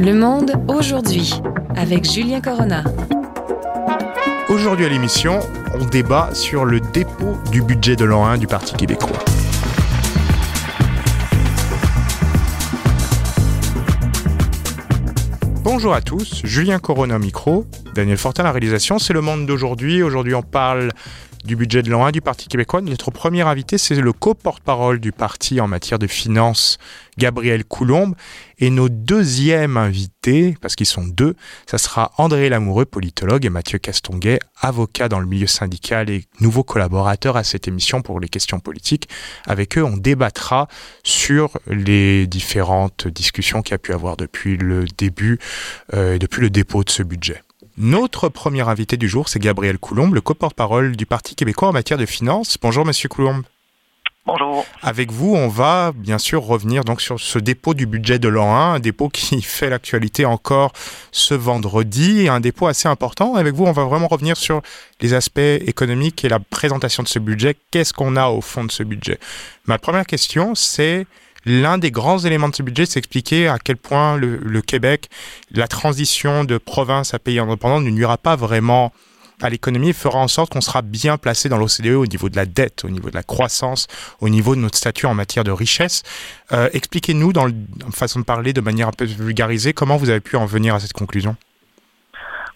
Le monde aujourd'hui avec Julien Corona. Aujourd'hui à l'émission, on débat sur le dépôt du budget de l'an 1 du Parti québécois. Bonjour à tous, Julien Corona micro, Daniel Fortin la réalisation, c'est le monde d'aujourd'hui. Aujourd'hui on parle du budget de l'an 1 du Parti québécois. Notre premier invité, c'est le co-porte-parole du parti en matière de finances, Gabriel Coulombe. Et nos deuxièmes invités, parce qu'ils sont deux, ça sera André Lamoureux, politologue, et Mathieu Castonguet, avocat dans le milieu syndical et nouveau collaborateur à cette émission pour les questions politiques. Avec eux, on débattra sur les différentes discussions qu'il y a pu avoir depuis le début, euh, depuis le dépôt de ce budget. Notre premier invité du jour, c'est Gabriel Coulombe, le co-porte-parole du Parti québécois en matière de finances. Bonjour, monsieur Coulombe. Bonjour. Avec vous, on va bien sûr revenir donc sur ce dépôt du budget de l'an 1, un dépôt qui fait l'actualité encore ce vendredi, un dépôt assez important. Avec vous, on va vraiment revenir sur les aspects économiques et la présentation de ce budget. Qu'est-ce qu'on a au fond de ce budget? Ma première question, c'est L'un des grands éléments de ce budget, c'est expliquer à quel point le, Québec, la transition de province à pays indépendant ne nuira pas vraiment à l'économie et fera en sorte qu'on sera bien placé dans l'OCDE au niveau de la dette, au niveau de la croissance, au niveau de notre statut en matière de richesse. Euh, expliquez-nous, dans la façon de parler, de manière un peu vulgarisée, comment vous avez pu en venir à cette conclusion?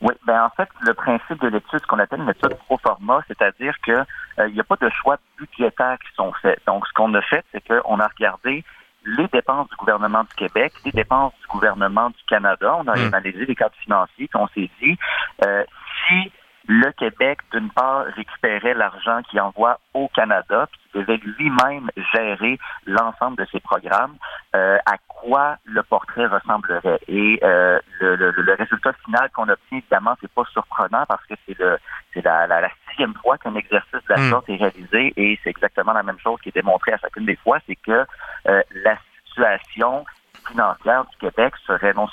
Oui, ben en fait, le principe de l'étude, ce qu'on appelle une méthode pro forma, c'est-à-dire que euh, il n'y a pas de choix budgétaires qui sont faits. Donc, ce qu'on a fait, c'est qu'on a regardé les dépenses du gouvernement du Québec, les dépenses du gouvernement du Canada. On a hmm. analysé les cadres financiers, puis on s'est dit euh, si le Québec, d'une part, récupérait l'argent qu'il envoie au Canada, puis devait lui-même gérer l'ensemble de ses programmes, euh, à quoi le portrait ressemblerait? Et euh, le, le, le, résultat final qu'on obtient, évidemment, c'est pas surprenant parce que c'est le c'est la, la, sixième fois qu'un exercice de la hmm. sorte est réalisé et c'est exactement la même chose qui est démontrée à chacune des fois, c'est que euh, la situation financière du Québec serait non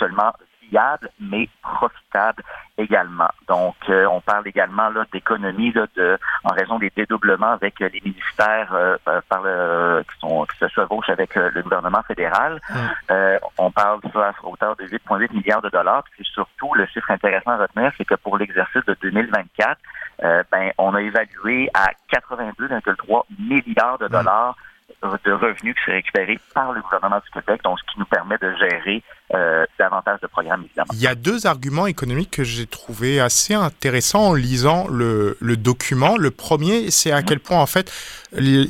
mais profitable également. Donc, euh, on parle également là d'économie de en raison des dédoublements avec les ministères euh, par le, qui, sont, qui se chevauchent avec euh, le gouvernement fédéral. on parle ça à hauteur de 8,8 milliards de dollars. Puis surtout, le chiffre intéressant à retenir, c'est que pour l'exercice de 2024, ben, on a évalué à 82,3 milliards de dollars de revenus qui seraient récupérés par le gouvernement du Québec, donc ce qui nous permet de gérer euh, davantage de programmes, évidemment. Il y a deux arguments économiques que j'ai trouvé assez intéressants en lisant le, le document. Le premier, c'est à quel point, en fait,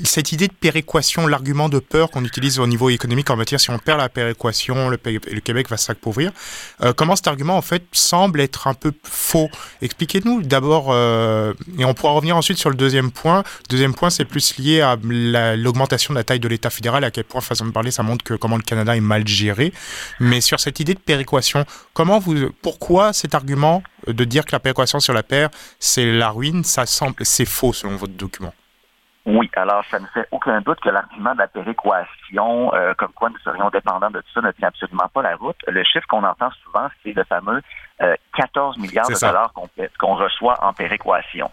cette idée de péréquation, l'argument de peur qu'on utilise au niveau économique en matière, si on perd la péréquation, le, le Québec va s'appauvrir, euh, comment cet argument, en fait, semble être un peu faux? Expliquez-nous d'abord, euh, et on pourra revenir ensuite sur le deuxième point. Le deuxième point, c'est plus lié à l'augmentation de la taille de l'État fédéral, à quel point, façon de parler, ça montre que comment le Canada est mal géré. Mais sur cette idée de péréquation, comment vous, pourquoi cet argument de dire que la péréquation sur la paire, c'est la ruine, ça semble, c'est faux selon votre document? Oui, alors ça ne fait aucun doute que l'argument de la péréquation, euh, comme quoi nous serions dépendants de tout ça, ne tient absolument pas la route. Le chiffre qu'on entend souvent, c'est le fameux 14 euh, milliards de dollars qu'on reçoit en péréquation.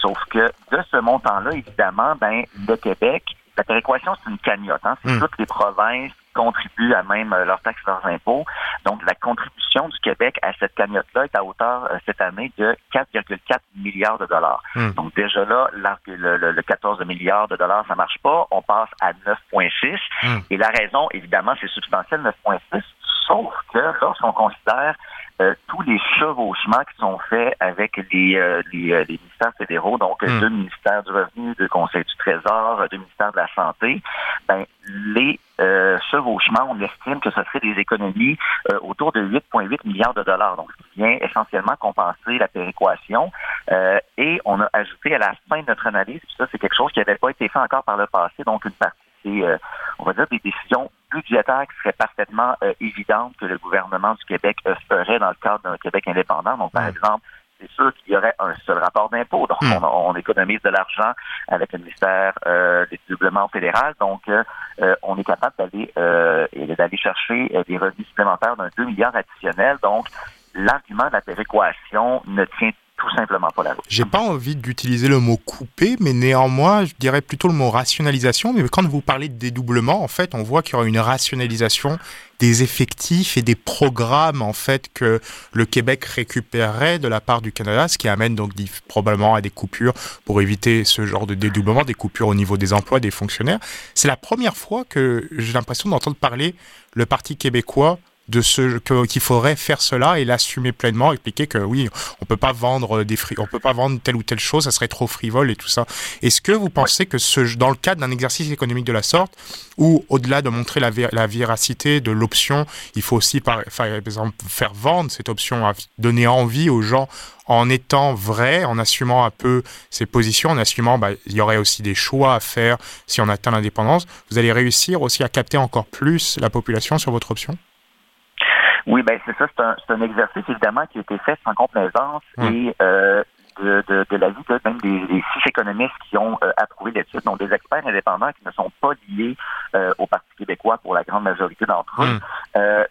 Sauf que de ce montant-là, évidemment, ben le Québec, la péréquation, c'est une cagnotte. Hein? C'est hmm. toutes les provinces contribuent à même euh, leurs taxes, leurs impôts. Donc, la contribution du Québec à cette cagnotte-là est à hauteur euh, cette année de 4,4 milliards de dollars. Hmm. Donc, déjà là, le, le, 14 milliards de dollars, ça marche pas. On passe à 9,6. Hmm. Et la raison, évidemment, c'est substantiel, 9,6. Sauf que lorsqu'on considère euh, tous les chevauchements qui sont faits avec les, euh, les, euh, les, ministères fédéraux, donc hmm. deux ministères du revenu, deux conseils du trésor, deux ministères de la santé, ben, les chevauchements, on estime que ce serait des économies autour de 8,8 milliards de dollars, donc ce qui vient essentiellement compenser la péréquation. et on a ajouté à la fin de notre analyse, puis ça c'est quelque chose qui n'avait pas été fait encore par le passé, donc une partie c'est, on va dire, des décisions budgétaire qui serait parfaitement euh, évidente que le gouvernement du Québec euh, ferait dans le cadre d'un Québec indépendant. Donc, par exemple, c'est sûr qu'il y aurait un seul rapport d'impôt. Donc, hmm. on, économise de l'argent avec le ministère euh, des développements fédéral. Donc, on est capable d'aller d'aller chercher des revenus supplémentaires d'un 2 milliards additionnels. Donc, l'argument de la péréquation ne tient tout simplement pas la route. J'ai pas envie d'utiliser le mot couper, mais néanmoins, je dirais plutôt le mot rationalisation. Mais quand vous parlez de dédoublement, en fait, on voit qu'il y aura une rationalisation des effectifs et des programmes en fait que le Québec récupérerait de la part du Canada, ce qui amène donc probablement à des coupures pour éviter ce genre de dédoublement, des coupures au niveau des emplois des fonctionnaires. C'est la première fois que j'ai l'impression d'entendre parler le Parti québécois de ce qu'il faudrait faire cela et l'assumer pleinement, expliquer que oui, on peut pas vendre des on peut pas vendre telle ou telle chose, ça serait trop frivole et tout ça. Est-ce que vous pensez que ce, dans le cadre d'un exercice économique de la sorte, où au-delà de montrer la, la véracité de l'option, il faut aussi par, exemple faire vendre cette option, donner envie aux gens en étant vrai, en assumant un peu ses positions, en assumant, bah, il y aurait aussi des choix à faire si on atteint l'indépendance, vous allez réussir aussi à capter encore plus la population sur votre option? Oui, ben c'est ça. C'est un, un, exercice évidemment qui a été fait sans complaisance et euh, de, de, de l'avis de même des, des, six économistes qui ont euh, approuvé l'étude, donc des experts indépendants qui ne sont pas liés euh, au Parti québécois pour la grande majorité d'entre eux. Euh,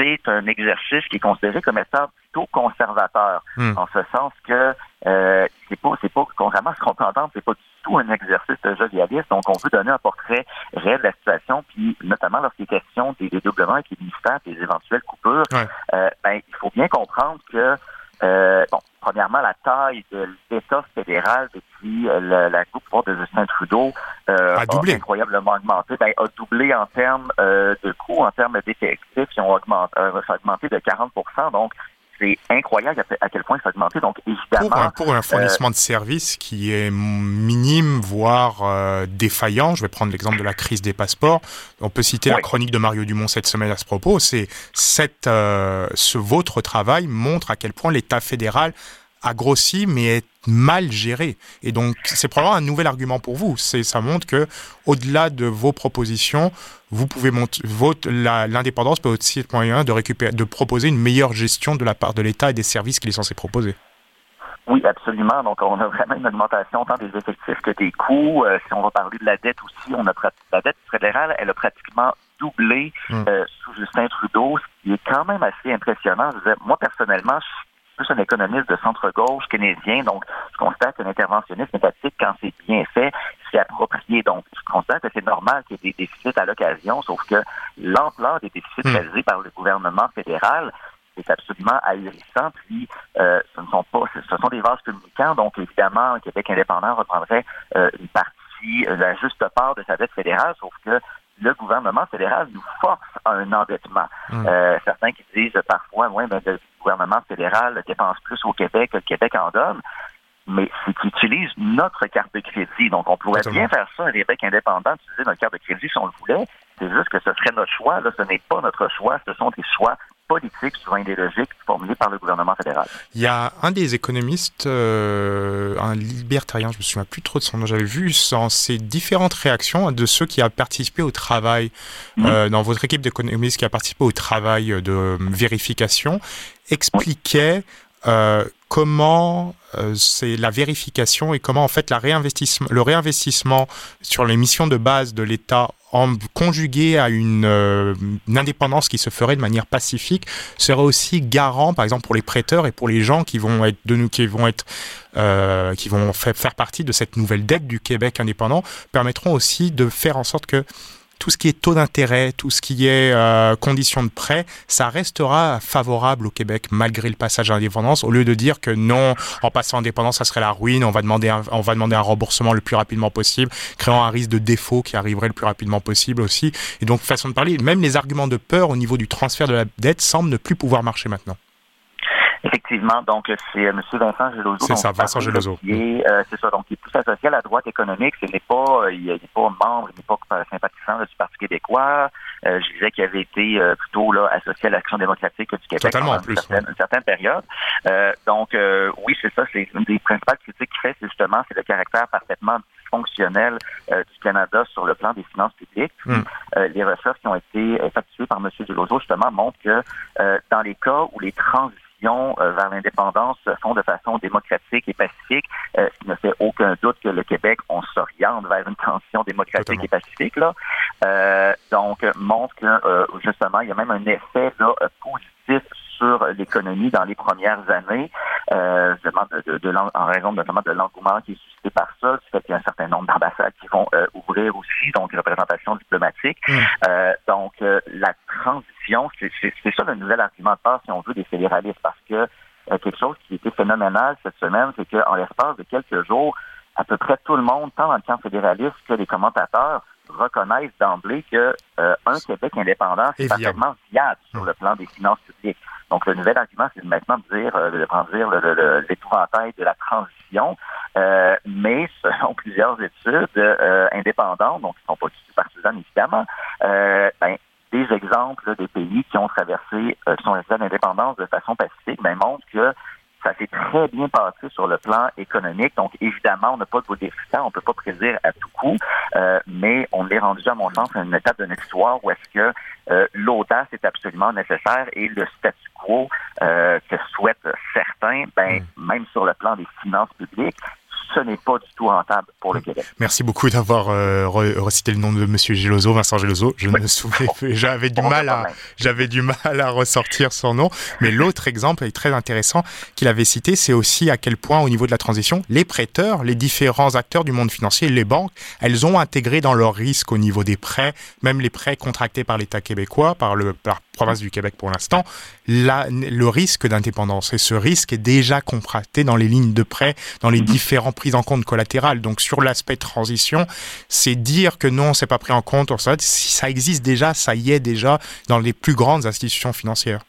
c'est un exercice qui est considéré comme étant plutôt conservateur, en ce sens que euh, c'est pas, c'est pas, contrairement à ce qu'on peut entendre, c'est pas du tout un exercice de jovialisme. Donc, on veut donner un portrait réel de la situation, puis notamment lorsqu'il est question des dédoublements et des ministères, des éventuelles coupures, euh, ben, il faut bien comprendre que euh, bon, premièrement, la taille de l'État fédéral depuis euh, la coupe de Justin Trudeau euh, a, doublé. incroyablement augmenté. Ben, a doublé en termes euh, de coûts, en termes d'effectifs, qui ont augmenté, euh, augmenté de 40 Donc, c'est incroyable à quel point ça a augmenté. Donc, évidemment. Pour un, fournissement euh, de services qui est minime, voire euh, défaillant, je vais prendre l'exemple de la crise des passeports. On peut citer la chronique de Mario Dumont cette semaine à ce propos. C'est cette, euh, ce votre travail montre à quel point l'État fédéral a grossi, mais est mal géré. Et donc, c'est probablement un nouvel argument pour vous. C'est, ça montre que, au-delà de vos propositions, vous pouvez monter, l'indépendance peut aussi être moyen de récupérer, de proposer une meilleure gestion de la part de l'État et des services qu'il est censé proposer. Oui, absolument. Donc, on a vraiment une augmentation tant des effectifs que des coûts. Euh, si on va parler de la dette aussi, on a la dette fédérale, elle a pratiquement doublé hum. euh, sous Justin Trudeau, ce qui est quand même assez impressionnant. moi, personnellement, je plus un économiste de centre-gauche keynésien, donc je constate qu'un interventionnisme étatique, quand c'est bien fait, c'est approprié. Donc, je constate que c'est normal qu'il y ait des déficits à l'occasion, sauf que l'ampleur des déficits hmm. réalisés par le gouvernement fédéral, c'est absolument ahurissant. Puis, euh, ce ne sont pas, ce sont des vases communicants. Donc, évidemment, Québec indépendant reprendrait euh, une partie, euh, la juste part de sa dette fédérale, sauf que le gouvernement fédéral nous force à un endettement. Hmm. Euh, certains qui disent parfois, oui, mais le gouvernement fédéral dépense plus au Québec que le Québec en donne. Mais c'est qu'il utilise notre carte de crédit. Donc, on pourrait bien faire ça, un Québec indépendant, utiliser notre carte de crédit si on le voulait. C'est juste que ce serait notre choix. Là, ce n'est pas notre choix. Ce sont des choix politique, souvent idéologique, formulée par le gouvernement fédéral. Il y a un des économistes, euh, un libertarien, je me souviens plus trop de son nom, j'avais vu sans ces différentes réactions de ceux qui ont participé au travail, euh, dans votre équipe d'économistes qui a participé au travail de vérification, expliquait euh, comment euh, c'est la vérification et comment en fait le réinvestissement sur les missions de base de l'État conjugué à une, euh, une, indépendance qui se ferait de manière pacifique serait aussi garant par exemple pour les prêteurs et pour les gens qui vont être de nous qui vont être euh, qui vont faire partie de cette nouvelle dette du Québec indépendant permettront aussi de faire en sorte que tout ce qui est taux d'intérêt, tout ce qui est euh, conditions de prêt, ça restera favorable au Québec malgré le passage à l'indépendance, au lieu de dire que non, en passant à l'indépendance, ça serait la ruine, on va, demander un, on va demander un remboursement le plus rapidement possible, créant un risque de défaut qui arriverait le plus rapidement possible aussi. Et donc, façon de parler, même les arguments de peur au niveau du transfert de la dette semblent ne plus pouvoir marcher maintenant. Effectivement, donc c'est M. Vincent Gelozo. C'est ça, Vincent Gelozo. Euh, c'est ça, donc il est plus associé à la droite économique. Ce n'est pas, euh, il n'est pas membre, il n'est pas sympathisant du Parti québécois. Euh, je disais qu'il avait été plutôt là associé à l'Action démocratique du Québec Totalement, pendant une, certaine, période. donc oui, c'est ça, c'est une des principales critiques qu'il fait, c'est justement c'est le caractère parfaitement dysfonctionnel du Canada sur le plan des finances publiques. Hmm. les recherches qui ont été effectuées par M. Gelozo justement montrent que dans les cas où les transitions euh, vers l'indépendance se font de façon démocratique et pacifique. Euh, il ne fait aucun doute que le Québec, on s'oriente vers une transition démocratique et pacifique. Là. Euh, donc, montre que justement, il y a même un effet là, positif sur l'économie dans les premières années, euh, de, de, en raison notamment de l'engouement qui est suscité par ça, du fait qu'il y a un certain nombre d'ambassades qui vont euh, aussi, donc représentation diplomatique. Mmh. Euh, donc la transition, c'est ça le nouvel argument de part, si on veut, des fédéralistes, parce que quelque chose qui était phénoménal cette semaine, c'est qu'en l'espace de quelques jours, à peu près tout le monde, tant dans le camp fédéraliste que les commentateurs, reconnaissent d'emblée que euh, un Québec indépendant, c'est parfaitement viable sur le plan des finances publiques. Donc, le nouvel argument, c'est maintenant de dire, euh, de prendre dire l'épouvantail de la transition, euh, mais selon plusieurs études euh, indépendantes, donc qui ne sont pas du tout partisanes évidemment, ben, des exemples des pays qui ont traversé, qui sont restés à l'indépendance de façon pacifique, ben, montrent que ça s'est très bien passé sur le plan économique. Donc, évidemment, on n'a pas de déficit, on ne peut pas prédire à tout coup, euh, mais on est rendu, à mon sens, à une étape de notre histoire où est-ce que euh, l'audace est absolument nécessaire et le statu quo euh, que souhaitent certains, ben, mm. même sur le plan des finances publiques, ce n'est pas du tout rentable pour le Québec. Merci beaucoup d'avoir euh, recité le nom de Monsieur Gelozo, Vincent Gelozo. Je me souviens, j'avais du mal à, j'avais du mal à ressortir son nom. Mais l'autre exemple est très intéressant qu'il avait cité, c'est aussi à quel point, au niveau de la transition, les prêteurs, les différents acteurs du monde financier, les banques, elles ont intégré dans leur risque au niveau des prêts, même les prêts contractés par l'État québécois, par le par province du Québec pour l'instant, le risque d'indépendance. Et ce risque est déjà contracté dans les lignes de prêt, dans les différents prises en compte collatérales. Donc sur l'aspect transition, c'est dire que non, c'est pas pris en compte. Ça, ça existe déjà, ça y est déjà dans les plus grandes institutions financières.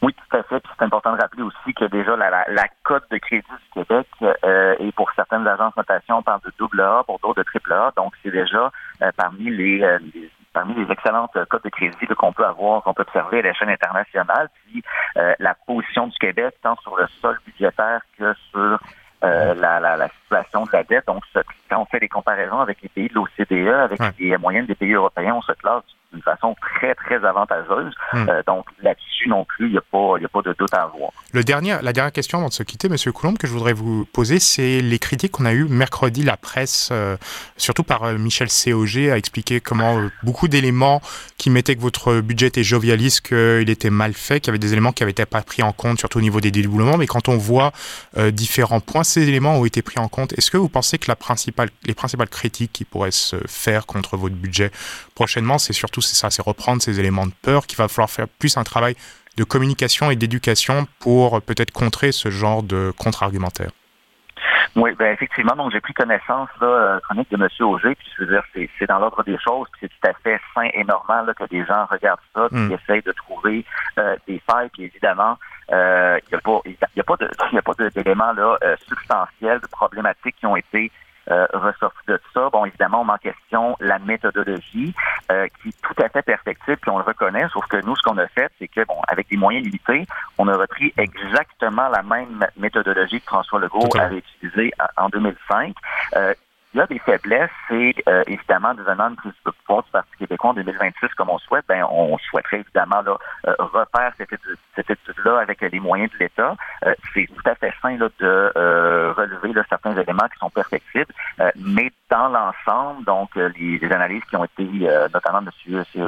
Oui, tout à fait. C'est important de rappeler aussi que déjà la, la, cote de crédit du Québec euh, et pour certaines agences de notation, on parle de double A, pour d'autres de triple A. Donc c'est déjà euh, parmi les, euh, les parmi les excellentes cotes de crédit qu'on peut avoir, qu'on peut observer à l'échelle internationale. Puis euh, la position du Québec, tant sur le sol budgétaire que sur euh, la, la, la, situation de la dette. Donc, quand on fait des comparaisons avec les pays de l'OCDE, avec les moyennes des pays européens, on se classe d'une façon très, très avantageuse. Hmm. Euh, donc là-dessus non plus, il n'y a, pas, a pas de doute à avoir. Le dernier, la dernière question avant de se quitter, M. Coulombe, que je voudrais vous poser, c'est les critiques qu'on a eues mercredi, la presse, euh, surtout par euh, Michel COG, a expliqué comment beaucoup d'éléments qui mettaient que votre budget était jovialiste, qu'il était mal fait, qu'il y avait des éléments qui n'avaient été pas pris en compte, surtout au niveau des dédoublements. Mais quand on voit différents points, ces éléments ont été pris en compte. Est-ce que vous pensez que la principale, les principales critiques qui pourraient se faire contre votre budget prochainement, c'est surtout c'est ça, c'est reprendre ces éléments de peur, qu'il va falloir faire plus un travail de communication et d'éducation pour peut-être contrer ce genre de contre-argumentaire. Oui, ben effectivement, donc j'ai pris connaissance là, euh, chronique de M. Auger, puis je veux dire, c'est dans l'ordre des choses, puis c'est tout à fait sain et normal que des gens regardent ça, puis mm. essayent de trouver euh, des failles, puis évidemment, euh, il n'y a pas, y a pas de, il a pas d'éléments là substantiels, de problématiques qui ont été euh, ressorti de ça. Bon, évidemment, on met en question la méthodologie euh, qui est tout à fait perfectible, puis on le reconnaît, sauf que nous, ce qu'on a fait, c'est que, bon, avec des moyens limités, on a repris exactement la même méthodologie que François Legault avait utilisée en 2005. Euh, il y a des faiblesses, c'est euh, évidemment devenant une prise de pouvoir du Parti québécois en 2026 comme on souhaite, ben on souhaiterait évidemment là, euh, refaire cette étude-là avec les moyens de l'État. Euh, c'est tout à fait sain là, de euh, relever là, certains éléments qui sont perfectibles, mais dans l'ensemble, donc les, analyses qui ont été, notamment M.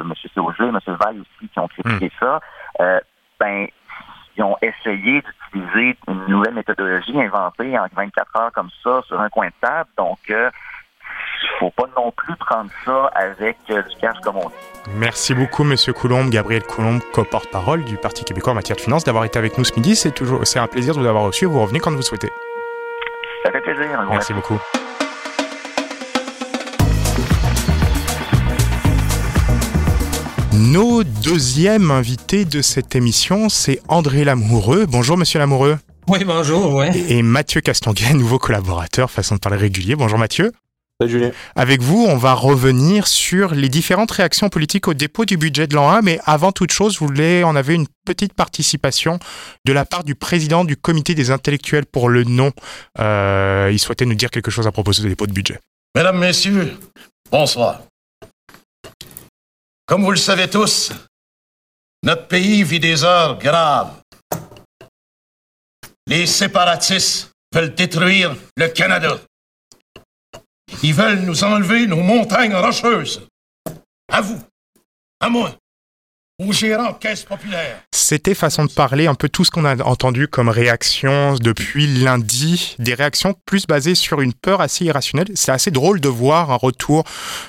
Monsieur Sauger, M. Valle aussi, qui ont critiqué hmm. ça, ben ont essayé d'utiliser une nouvelle méthodologie inventée en 24 heures comme ça sur un coin de table. Donc, il euh, ne faut pas non plus prendre ça avec euh, du cash comme on dit. Merci beaucoup, Monsieur Coulombe, Gabriel Coulombe, co-porte-parole du Parti québécois en matière de finances, d'avoir été avec nous ce midi. C'est toujours, c'est un plaisir de vous avoir reçu. Vous revenez quand vous souhaitez. Ça fait plaisir. Merci beaucoup. Nos deuxième invités de cette émission, c'est André Lamoureux. Bonjour Monsieur Lamoureux. Oui, bonjour. Ouais. Et Mathieu Castonguay, nouveau collaborateur, façon de parler régulier. Bonjour Mathieu. Salut Julien. Avec vous, on va revenir sur les différentes réactions politiques au dépôt du budget de l'an 1, mais avant toute chose, vous voulez, on avait une petite participation de la part du président du comité des intellectuels pour le nom. Euh, il souhaitait nous dire quelque chose à propos du dépôt de budget. Mesdames, Messieurs, bonsoir. Comme vous le savez tous, notre pays vit des heures graves. Les séparatistes veulent détruire le Canada. Ils veulent nous enlever nos montagnes rocheuses. À vous, à moi, C'était façon de parler un peu tout ce qu'on a entendu comme réaction depuis lundi, des réactions plus basées sur une peur assez irrationnelle. C'est assez drôle de voir un retour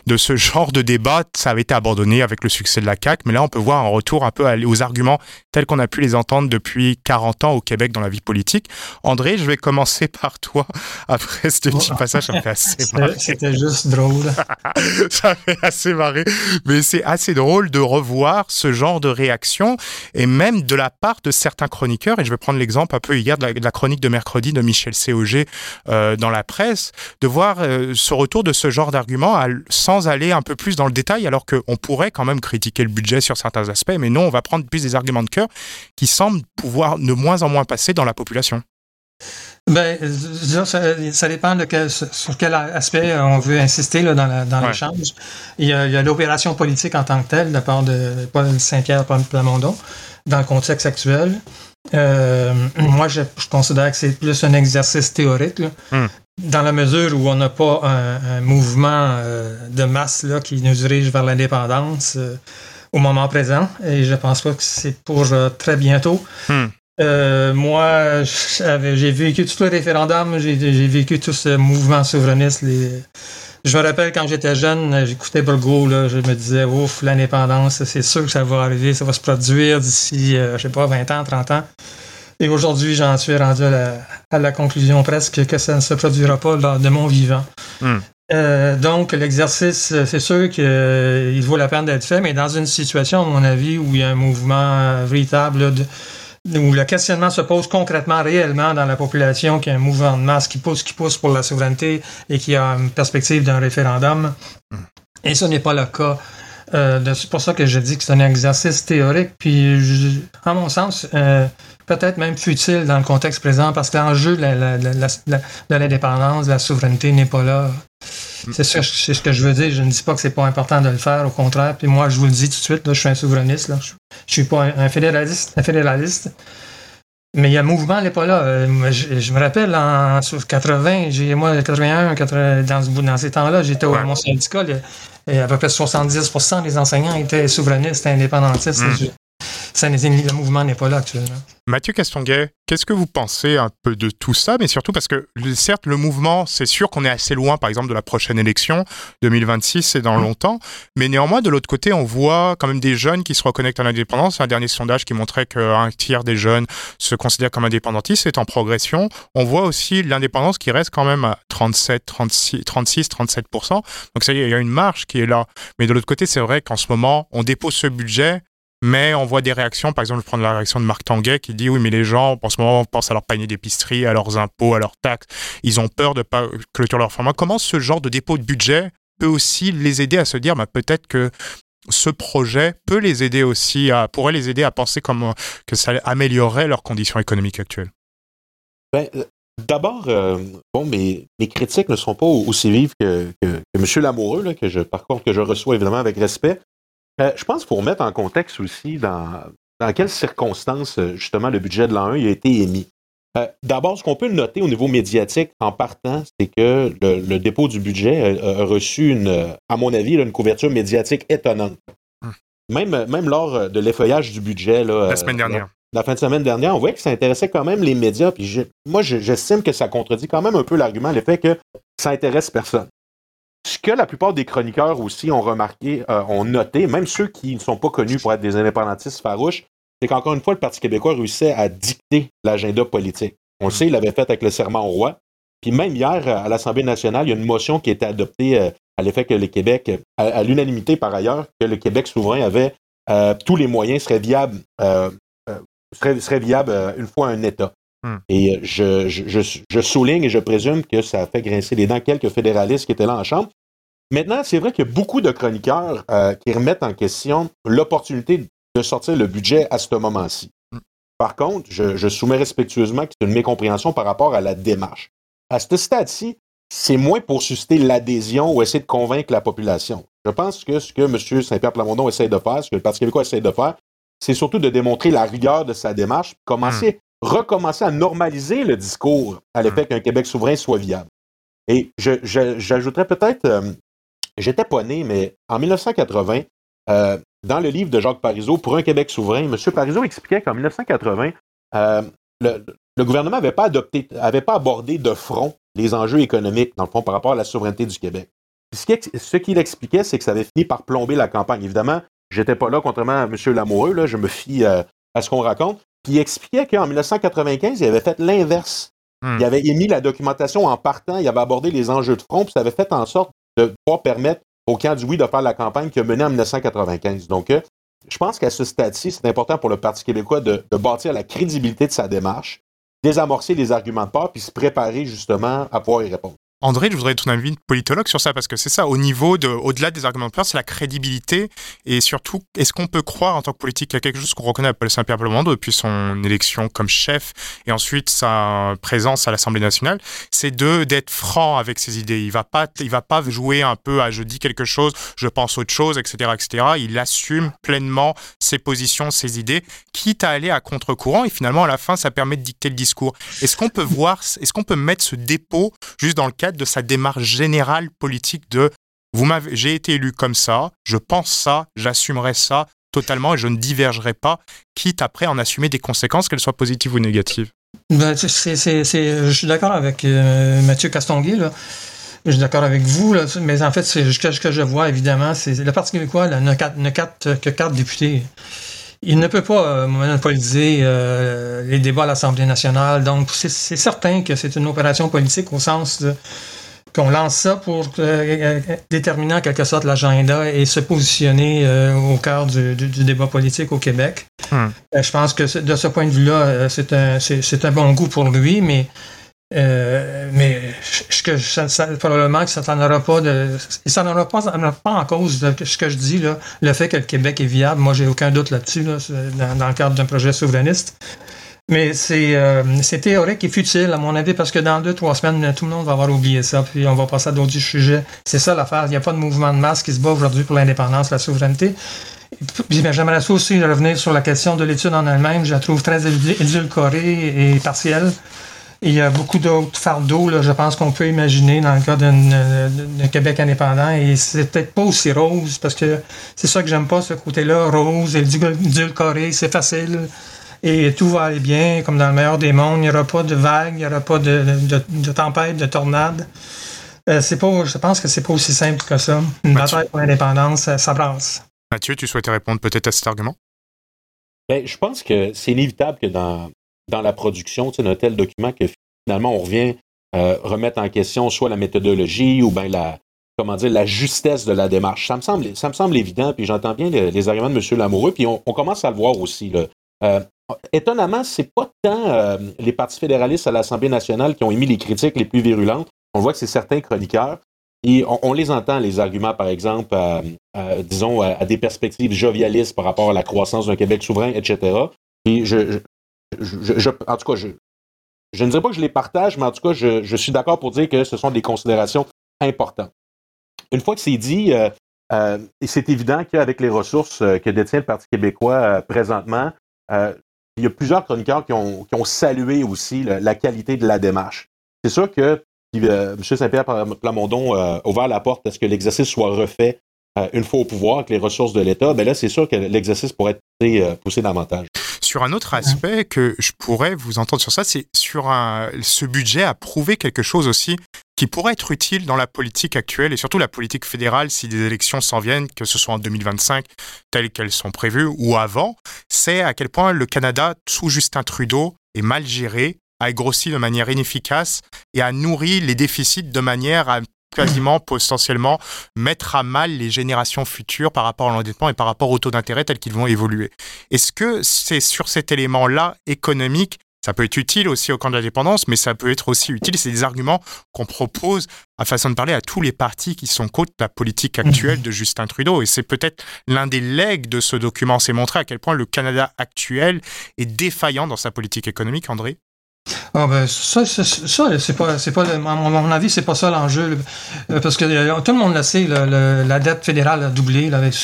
de ce genre de débat. Ça avait été abandonné avec le succès de la CAQ, mais là on peut voir un retour un peu aux arguments tels qu'on a pu les entendre depuis 40 ans au Québec dans la vie politique. André, je vais commencer par toi après ce petit passage. Ça me fait assez marrer. C'était juste drôle. ça fait assez marrer, mais c'est assez drôle de revoir ce genre de réaction, et même de la part de certains chroniqueurs, et je vais prendre l'exemple un peu hier de la, chronique de mercredi de Michel Cog euh, dans la presse, de voir euh, ce retour de ce genre d'argument sans aller un peu plus dans le détail, alors qu'on pourrait quand même critiquer le budget sur certains aspects, mais non, on va prendre plus des arguments de cœur qui semblent pouvoir de moins en moins passer dans la population. Ben, ça, dépend de quel, sur quel aspect on veut insister là, dans l'échange. Il y a l'opération politique en tant que telle, de la part de Paul Saint-Pierre Plamondon, dans le contexte actuel. Euh, moi, je, considère que c'est plus un exercice théorique, hmm. dans la mesure où on n'a pas un, mouvement euh, de masse là, qui nous dirige vers l'indépendance euh, au moment présent. Et je pense pas que c'est pour très bientôt. Hmm. Euh, moi, j'ai vécu tout le référendum, j'ai vécu tout ce mouvement souverainiste. Les... Je me rappelle quand j'étais jeune, j'écoutais Burgo, là, je me disais, ouf, l'indépendance, c'est sûr que ça va arriver, ça va se produire d'ici, euh, je sais pas, 20 ans, 30 ans. Et aujourd'hui, j'en suis rendu à la, conclusion presque que ça ne se produira pas lors de mon vivant. Hmm. Euh, donc, l'exercice, c'est sûr qu'il vaut la peine d'être fait, mais dans une situation, à mon avis, où il y a un mouvement véritable de où le questionnement se pose concrètement, réellement dans la population, qui a un mouvement de masse qui pousse, qui pousse pour la souveraineté et qui a une perspective d'un référendum. Mm. Et ce n'est pas le cas. Euh, c'est pour ça que je dis que c'est un exercice théorique, puis à mon sens, euh, peut-être même futile dans le contexte présent, parce que l'enjeu de l'indépendance, de la souveraineté n'est pas là. C'est ce que je veux dire. Je ne dis pas que c'est pas important de le faire, au contraire. Puis moi, je vous le dis tout de suite, là, je suis un souverainiste. Là. Je, ne suis pas un, fédéraliste, un fédéraliste. Mais il y a un mouvement, n'est pas là. Euh, je, me rappelle, en 80, j'ai, moi, 81, 80, dans, dans ces temps-là, j'étais au mon syndicat. et à peu près 70% des enseignants étaient souverainistes, indépendantistes. Mmh le mouvement n'est pas là actuellement. Mathieu Castonguay, qu'est-ce que vous pensez un peu de tout ça, mais surtout parce que certes le mouvement, c'est sûr qu'on est assez loin, par exemple, de la prochaine élection 2026, c'est dans longtemps, mais néanmoins de l'autre côté, on voit quand même des jeunes qui se reconnectent à l'indépendance. Un dernier sondage qui montrait qu'un tiers des jeunes se considèrent comme indépendantistes, c'est en progression. On voit aussi l'indépendance qui reste quand même à 37, 36, 36, 37 Donc ça y est, il y a une marge qui est là. Mais de l'autre côté, c'est vrai qu'en ce moment, on dépose ce budget mais on voit des réactions, par exemple, je prends la réaction de Marc Tanguay qui dit oui, mais les gens, en ce moment, pensent à leur panier d'épicerie, à leurs impôts, à leurs taxes. Ils ont peur de ne pas clôturer leur format. Comment ce genre de dépôt de budget peut aussi les aider à se dire bah, peut-être que ce projet peut les aider aussi à, pourrait les aider à penser comment que ça améliorerait leurs conditions économiques actuelles? Ben, euh, D'abord, euh, bon, mes, mes, critiques ne sont pas aussi vives que, que, M. Lamoureux, que je, par contre, que je reçois évidemment avec respect. Euh, je pense qu'il faut remettre en contexte aussi dans, dans quelles circonstances, euh, justement, le budget de l'an 1 a été émis. Euh, d'abord, ce qu'on peut noter au niveau médiatique en partant, c'est que le, dépôt du budget a, reçu, une, à mon avis, une couverture médiatique étonnante. Hum. Même, même lors de l'effeuillage du budget. la semaine dernière. La, fin de semaine dernière, on voyait que ça intéressait quand même les médias. Puis moi, j'estime que ça contredit quand même un peu l'argument, le fait que ça intéresse personne. Que la plupart des chroniqueurs aussi ont remarqué, euh, ont noté, même ceux qui ne sont pas connus pour être des indépendantistes farouches, c'est qu'encore une fois, le Parti québécois réussissait à dicter l'agenda politique. On le sait, il l'avait fait avec le serment au roi. Puis même hier, à l'Assemblée nationale, il y a une motion qui a été adoptée euh, à l'effet que le Québec, à, l'unanimité par ailleurs, que le Québec souverain avait euh, tous les moyens seraient viables, serait, viable une fois un État. Hmm. Et je, je, souligne et je présume que ça a fait grincer les dents quelques fédéralistes qui étaient là en chambre. Maintenant, c'est vrai qu'il y a beaucoup de chroniqueurs euh, qui remettent en question l'opportunité de sortir le budget à ce moment-ci. Hmm. Par contre, je, soumets respectueusement que c'est une mécompréhension par rapport à la démarche. À ce stade-ci, c'est moins pour susciter l'adhésion ou essayer de convaincre la population. Je pense que ce que M. Saint-Pierre Plamondon essaie de faire, ce que le Parti québécois essaie de faire, c'est surtout de démontrer la rigueur de sa démarche, commencer recommencer à normaliser le discours à l'effet hmm. qu'un Québec souverain soit viable. Et j'ajouterais peut-être, euh, j'étais pas né, mais en 1980, euh, dans le livre de Jacques Parizeau, Pour un Québec souverain, M. Parizeau expliquait qu'en 1980, euh, le, gouvernement n'avait pas adopté, avait pas abordé de front les enjeux économiques, dans le fond, par rapport à la souveraineté du Québec. ce qu'il expliquait, c'est que ça avait fini par plomber la campagne. Évidemment, j'étais pas là, contrairement à M. Lamoureux, là, je me fie euh, à ce qu'on raconte. Puis il expliquait qu'en 1995, il avait fait l'inverse. Hmm. Il avait émis la documentation en partant, il avait abordé les enjeux de front, puis ça avait fait en sorte de pouvoir permettre au camp du oui de faire la campagne qui a mené en 1995. Donc, euh, je pense qu'à ce stade-ci, c'est important pour le Parti québécois de, bâtir la crédibilité de sa démarche, désamorcer les arguments de part, puis se préparer justement à pouvoir y répondre. André, je voudrais ton avis de politologue sur ça, parce que c'est ça, au niveau de, au-delà des arguments de peur, c'est la crédibilité, et surtout, est-ce qu'on peut croire en tant que politique qu'il y a quelque chose qu'on reconnaît à Paul Saint-Pierre Plamondon depuis son élection comme chef, et ensuite sa présence à l'Assemblée nationale, c'est d'être franc avec ses idées. Il va pas, il va pas jouer un peu à je dis quelque chose, je pense autre chose, etc., etc. Il assume pleinement ses positions, ses idées, quitte à aller à contre-courant, et finalement, à la fin, ça permet de dicter le discours. Est-ce qu'on peut voir, est-ce qu'on peut mettre ce dépôt juste dans le cadre de sa démarche générale politique de vous j'ai été élu comme ça, je pense ça, j'assumerai ça totalement et je ne divergerai pas, quitte après en assumer des conséquences, qu'elles soient positives ou négatives. Ben, je suis d'accord avec euh, Mathieu Castonguay. Là. Je suis d'accord avec vous, mais en fait, ce que je vois, évidemment, c'est le Parti québécois n'a que quatre députés. Il ne peut pas euh, monopoliser euh, les débats à l'Assemblée nationale. Donc, c'est certain que c'est une opération politique au sens qu'on lance ça pour euh, déterminer en quelque sorte l'agenda et se positionner au cœur du, débat politique au Québec. Hmm. je pense que de ce point de vue-là, c'est un, un, bon goût pour lui, mais euh, mais que probablement que ça n'en aura pas de. Ça n'en aura pas, en cause ce que je dis, là, le fait que le Québec est viable. Moi, j'ai aucun doute là-dessus, dans, le cadre d'un projet souverainiste. Mais c'est euh, théorique et futile, à mon avis, parce que dans deux, trois semaines, tout le monde va avoir oublié ça, puis on va passer à d'autres sujets. C'est ça l'affaire. Il n'y a pas de mouvement de masse qui se bat aujourd'hui pour l'indépendance, la souveraineté. J'aimerais aussi revenir sur la question de l'étude en elle-même. Je la trouve très édulcorée et partielle. Il y a beaucoup d'autres fardeaux, là, je pense qu'on peut imaginer dans le cas d'un Québec indépendant. Et c'est peut-être pas aussi rose, parce que c'est ça que j'aime pas, ce côté-là, rose, et édulcoré, c'est facile. Et tout va aller bien, comme dans le meilleur des mondes. Il n'y aura pas de vagues, il n'y aura pas de, de, de tempête, de tornade. Euh, c'est pas, je pense que c'est pas aussi simple que ça. Une bataille pour l'indépendance, ça, brasse. Mathieu, tu souhaitais répondre peut-être à cet argument? Ben, je pense que c'est inévitable que dans, dans la production d'un tel document que finalement on revient euh, remettre en question soit la méthodologie ou bien la comment dire la justesse de la démarche. Ça me semble, ça me semble évident, puis j'entends bien les, arguments de M. Lamoureux, puis on, commence à le voir aussi. Là. Euh, étonnamment, c'est pas tant euh, les partis fédéralistes à l'Assemblée nationale qui ont émis les critiques les plus virulentes. On voit que c'est certains chroniqueurs. Et on, les entend, les arguments, par exemple, disons, à, des perspectives jovialistes par rapport à la croissance d'un Québec souverain, etc. Et je, je, en tout cas, je, ne dirais pas que je les partage, mais en tout cas, je, suis d'accord pour dire que ce sont des considérations importantes. Une fois que c'est dit, euh, euh, c'est évident qu'avec les ressources euh, que détient le Parti québécois présentement, il y a plusieurs chroniqueurs qui ont, salué aussi la qualité de la démarche. C'est sûr que M. Saint-Pierre Plamondon a ouvert la porte à ce que l'exercice soit refait une fois au pouvoir avec les ressources de l'État. Ben là, c'est sûr que l'exercice pourrait être poussé davantage. Sur un autre aspect que je pourrais vous entendre sur ça, c'est sur un, ce budget a prouvé quelque chose aussi qui pourrait être utile dans la politique actuelle et surtout la politique fédérale si des élections s'en viennent, que ce soit en 2025 telles qu'elles sont prévues ou avant, c'est à quel point le Canada sous Justin Trudeau est mal géré, a grossi de manière inefficace et a nourri les déficits de manière à quasiment potentiellement mettre à mal les générations futures par rapport à l'endettement et par rapport au taux d'intérêt tels qu'ils vont évoluer. Est-ce que c'est sur cet élément-là économique ça peut être utile aussi au camp de la dépendance, mais ça peut être aussi utile. C'est des arguments qu'on propose à façon de parler à tous les partis qui sont contre la politique actuelle de Justin Trudeau. Et c'est peut-être l'un des legs de ce document. C'est montrer à quel point le Canada actuel est défaillant dans sa politique économique, André ah ben, ça, ça, c'est pas, c'est pas, à mon avis, c'est pas ça l'enjeu, euh, parce que euh, tout le monde le sait, la dette fédérale a doublé là, avec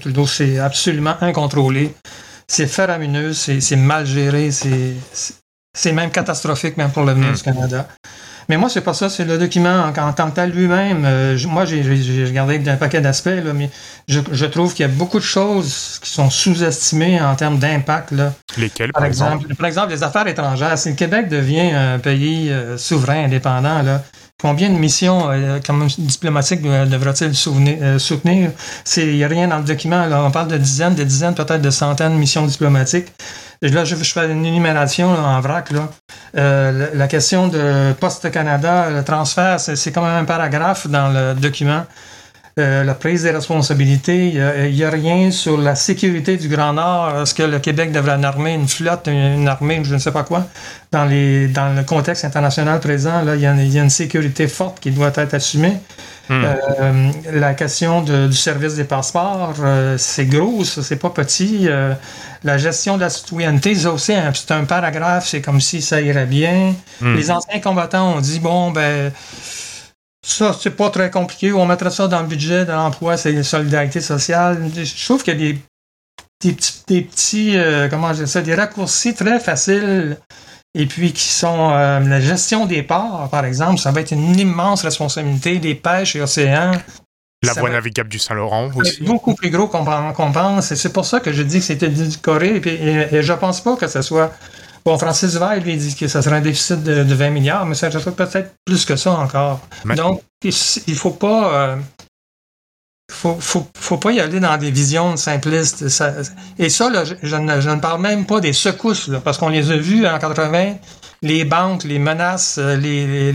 Trudeau, c'est absolument incontrôlé, c'est faramineux, c'est mal géré, c'est même catastrophique même pour l'avenir du Canada. Mais moi, c'est pas ça, c'est le document en, tant que tel lui-même. Euh, moi, j'ai regardé un paquet d'aspects, mais je, trouve qu'il y a beaucoup de choses qui sont sous-estimées en termes d'impact. Lesquelles, par, exemple? Par exemple, les affaires étrangères. Si le Québec devient un pays euh, souverain, indépendant, là, Combien de missions euh, diplomatiques devra-t-il soutenir? Il n'y a rien dans le document. Là. On parle de dizaines, de dizaines, peut-être de centaines de missions diplomatiques. Là, je, fais une énumération en vrac. Là. Euh, la, question de Poste Canada, le transfert, c'est quand même un paragraphe dans le document. Euh, la prise des responsabilités, il n'y a, rien sur la sécurité du Grand Nord. Est-ce que le Québec devrait armer une flotte, une, armée, je ne sais pas quoi? Dans, les, dans le contexte international présent, là, il, y a, il y a une sécurité forte qui doit être assumée. Hmm. Euh, la question du service des passeports, euh, c'est gros, c'est pas petit. Euh, la gestion de la citoyenneté, c'est aussi c'est un paragraphe, c'est comme si ça irait bien. Hmm. Les anciens combattants ont dit bon ben ça c'est pas très compliqué, on mettrait ça dans le budget de l'emploi, c'est la solidarité sociale. Je trouve qu'il y a des, des petits, des petits comment je dis ça, des raccourcis très faciles et puis qui sont euh, la gestion des ports, par exemple, ça va être une immense responsabilité des pêches et océans. La voie navigable du Saint-Laurent aussi. Beaucoup plus gros qu'on pense. Et c'est pour ça que je dis que c'était décoré. Et, et, et, je pense pas que ce soit. Bon, Francis Veil, lui, dit que ce serait un déficit de, 20 milliards, mais ça serait peut-être plus que ça encore. Donc, il ne faut pas. Euh, faut, faut, faut pas y aller dans des visions simplistes. et ça, je, ne, parle même pas des secousses, parce qu'on les a vues en 80, les banques, les menaces, euh, les,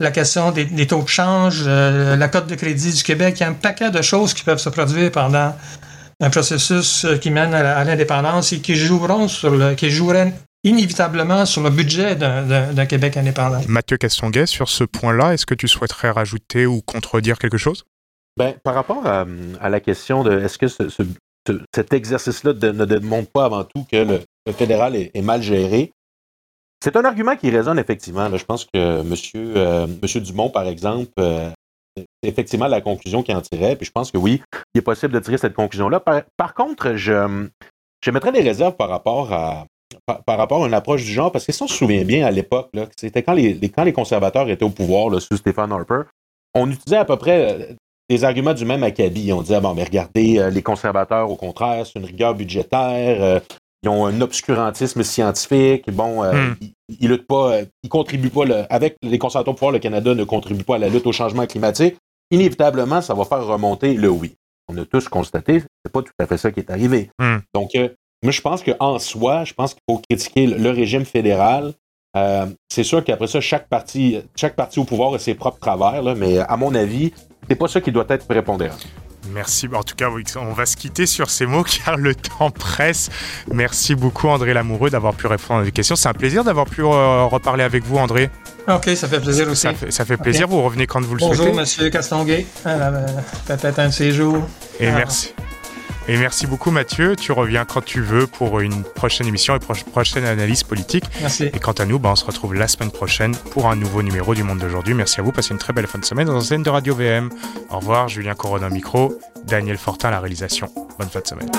la question des, taux de change, euh, la cote de crédit du Québec. Il y a un paquet de choses qui peuvent se produire pendant un processus qui mène à, l'indépendance et qui joueront sur le, qui joueraient inévitablement sur le budget d'un Québec indépendant. Mathieu Castonguay, sur ce point-là, est-ce que tu souhaiterais rajouter ou contredire quelque chose? Ben, par rapport à, la question de est-ce que cet exercice-là ne démontre pas avant tout que le, fédéral est, mal géré, c'est un argument qui résonne effectivement. je pense que M. Monsieur, euh, monsieur Dumont, par exemple, euh, c'est effectivement la conclusion qu'il en tirait. Puis je pense que oui, il est possible de tirer cette conclusion-là. Par, contre, je, je mettrais des réserves par rapport à, par, rapport à une approche du genre, parce que si on se souvient bien à l'époque, c'était quand les, quand les conservateurs étaient au pouvoir là, sous Stéphane Harper, on utilisait à peu près des arguments du même acabit. On disait, bon, mais regardez, euh, les conservateurs, au contraire, c'est une rigueur budgétaire, euh, ils ont un obscurantisme scientifique, bon, euh, hmm. ils, luttent pas, ils contribuent pas, avec les conservateurs au pouvoir, le Canada ne contribue pas à la lutte au changement climatique. Inévitablement, ça va faire remonter le oui. On a tous constaté, c'est pas tout à fait ça qui est arrivé. Hmm. Donc, moi, je pense qu'en soi, je pense qu'il faut critiquer le, régime fédéral. c'est sûr qu'après ça, chaque parti, chaque parti au pouvoir a ses propres travers, mais à mon avis, c'est pas ça qui doit être prépondérant. Merci. En tout cas, on va se quitter sur ces mots car le temps presse. Merci beaucoup, André Lamoureux, d'avoir pu répondre à des questions. C'est un plaisir d'avoir pu euh, reparler avec vous, André. Ok, ça fait plaisir aussi. Ça fait, plaisir. Vous revenez quand vous le souhaitez. Bonjour, monsieur Castonguay. Euh, peut-être un de ces jours. Et merci. Et merci beaucoup Mathieu. Tu reviens quand tu veux pour une prochaine émission et une prochaine analyse politique. Merci. Et quant à nous, ben, on se retrouve la semaine prochaine pour un nouveau numéro du Monde d'aujourd'hui. Merci à vous. Passez une très belle fin de semaine dans la scène de Radio VM. Au revoir. Julien Corona micro. Daniel Fortin la réalisation. Bonne fin de semaine.